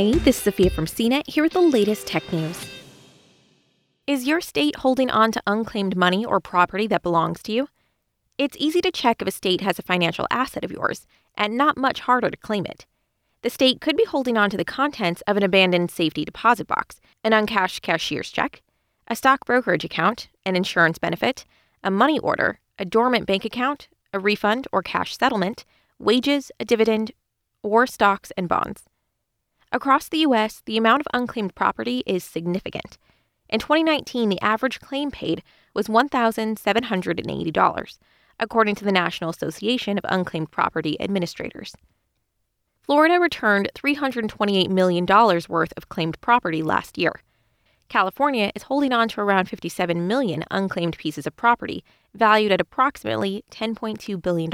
Hey, this is Sophia from CNET here with the latest tech news. Is your state holding on to unclaimed money or property that belongs to you? It's easy to check if a state has a financial asset of yours, and not much harder to claim it. The state could be holding on to the contents of an abandoned safety deposit box, an uncashed cashier's check, a stock brokerage account, an insurance benefit, a money order, a dormant bank account, a refund or cash settlement, wages, a dividend, or stocks and bonds. Across the U.S., the amount of unclaimed property is significant. In 2019, the average claim paid was $1,780, according to the National Association of Unclaimed Property Administrators. Florida returned $328 million worth of claimed property last year. California is holding on to around 57 million unclaimed pieces of property, valued at approximately $10.2 billion,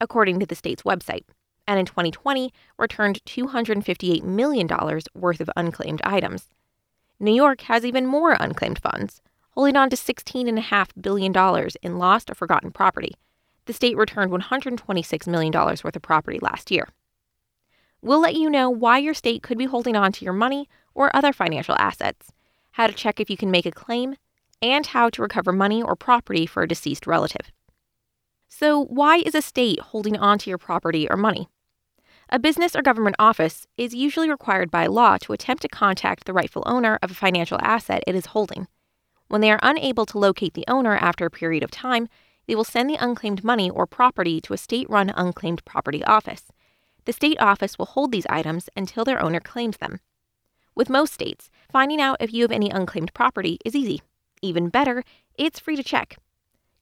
according to the state's website and in 2020 returned $258 million worth of unclaimed items. New York has even more unclaimed funds, holding on to $16.5 billion in lost or forgotten property. The state returned $126 million worth of property last year. We'll let you know why your state could be holding on to your money or other financial assets, how to check if you can make a claim, and how to recover money or property for a deceased relative. So, why is a state holding on to your property or money? A business or government office is usually required by law to attempt to contact the rightful owner of a financial asset it is holding. When they are unable to locate the owner after a period of time, they will send the unclaimed money or property to a state run unclaimed property office. The state office will hold these items until their owner claims them. With most states, finding out if you have any unclaimed property is easy. Even better, it's free to check.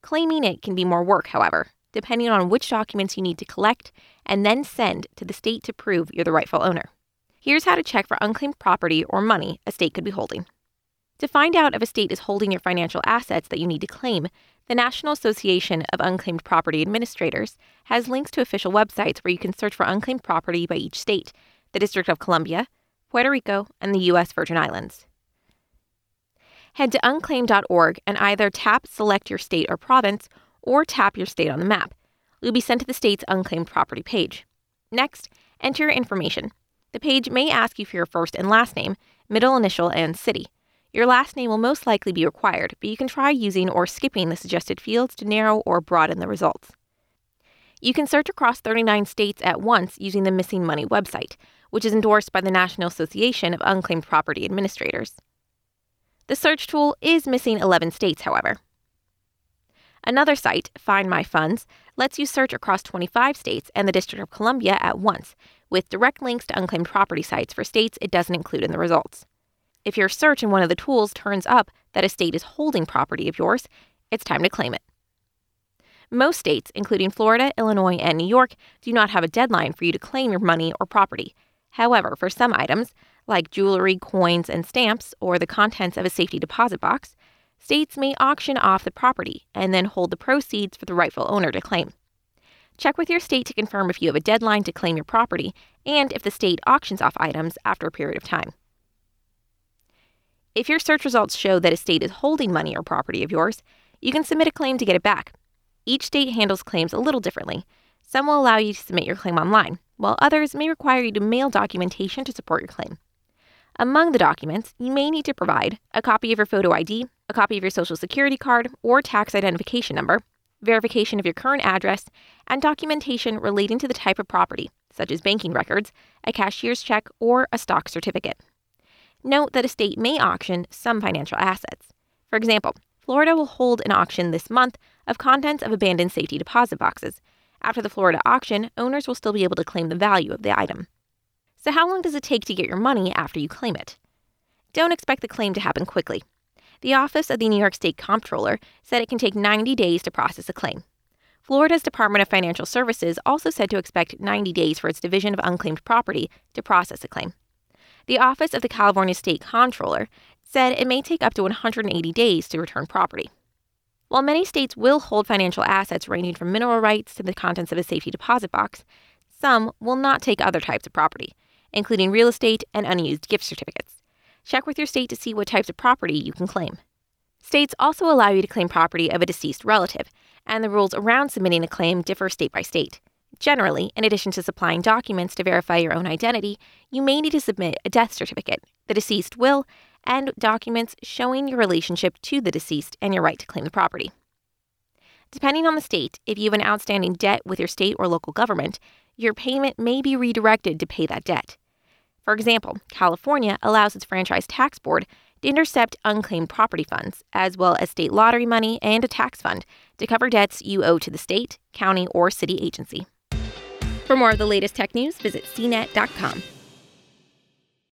Claiming it can be more work, however, depending on which documents you need to collect and then send to the state to prove you're the rightful owner. Here's how to check for unclaimed property or money a state could be holding. To find out if a state is holding your financial assets that you need to claim, the National Association of Unclaimed Property Administrators has links to official websites where you can search for unclaimed property by each state the District of Columbia, Puerto Rico, and the U.S. Virgin Islands. Head to unclaim.org and either tap Select Your State or Province or tap your state on the map. You'll be sent to the state's unclaimed property page. Next, enter your information. The page may ask you for your first and last name, middle initial, and city. Your last name will most likely be required, but you can try using or skipping the suggested fields to narrow or broaden the results. You can search across 39 states at once using the Missing Money website, which is endorsed by the National Association of Unclaimed Property Administrators. The search tool is missing 11 states, however. Another site, Find My Funds, lets you search across 25 states and the District of Columbia at once, with direct links to unclaimed property sites for states it doesn't include in the results. If your search in one of the tools turns up that a state is holding property of yours, it's time to claim it. Most states, including Florida, Illinois, and New York, do not have a deadline for you to claim your money or property. However, for some items, like jewelry, coins, and stamps, or the contents of a safety deposit box, states may auction off the property and then hold the proceeds for the rightful owner to claim. Check with your state to confirm if you have a deadline to claim your property and if the state auctions off items after a period of time. If your search results show that a state is holding money or property of yours, you can submit a claim to get it back. Each state handles claims a little differently. Some will allow you to submit your claim online, while others may require you to mail documentation to support your claim. Among the documents, you may need to provide a copy of your photo ID, a copy of your social security card or tax identification number, verification of your current address, and documentation relating to the type of property, such as banking records, a cashier's check, or a stock certificate. Note that a state may auction some financial assets. For example, Florida will hold an auction this month of contents of abandoned safety deposit boxes. After the Florida auction, owners will still be able to claim the value of the item. So, how long does it take to get your money after you claim it? Don't expect the claim to happen quickly. The Office of the New York State Comptroller said it can take 90 days to process a claim. Florida's Department of Financial Services also said to expect 90 days for its Division of Unclaimed Property to process a claim. The Office of the California State Controller said it may take up to 180 days to return property. While many states will hold financial assets ranging from mineral rights to the contents of a safety deposit box, some will not take other types of property, including real estate and unused gift certificates. Check with your state to see what types of property you can claim. States also allow you to claim property of a deceased relative, and the rules around submitting a claim differ state by state. Generally, in addition to supplying documents to verify your own identity, you may need to submit a death certificate, the deceased will, and documents showing your relationship to the deceased and your right to claim the property. Depending on the state, if you have an outstanding debt with your state or local government, your payment may be redirected to pay that debt. For example, California allows its franchise tax board to intercept unclaimed property funds, as well as state lottery money and a tax fund, to cover debts you owe to the state, county, or city agency. For more of the latest tech news, visit cnet.com.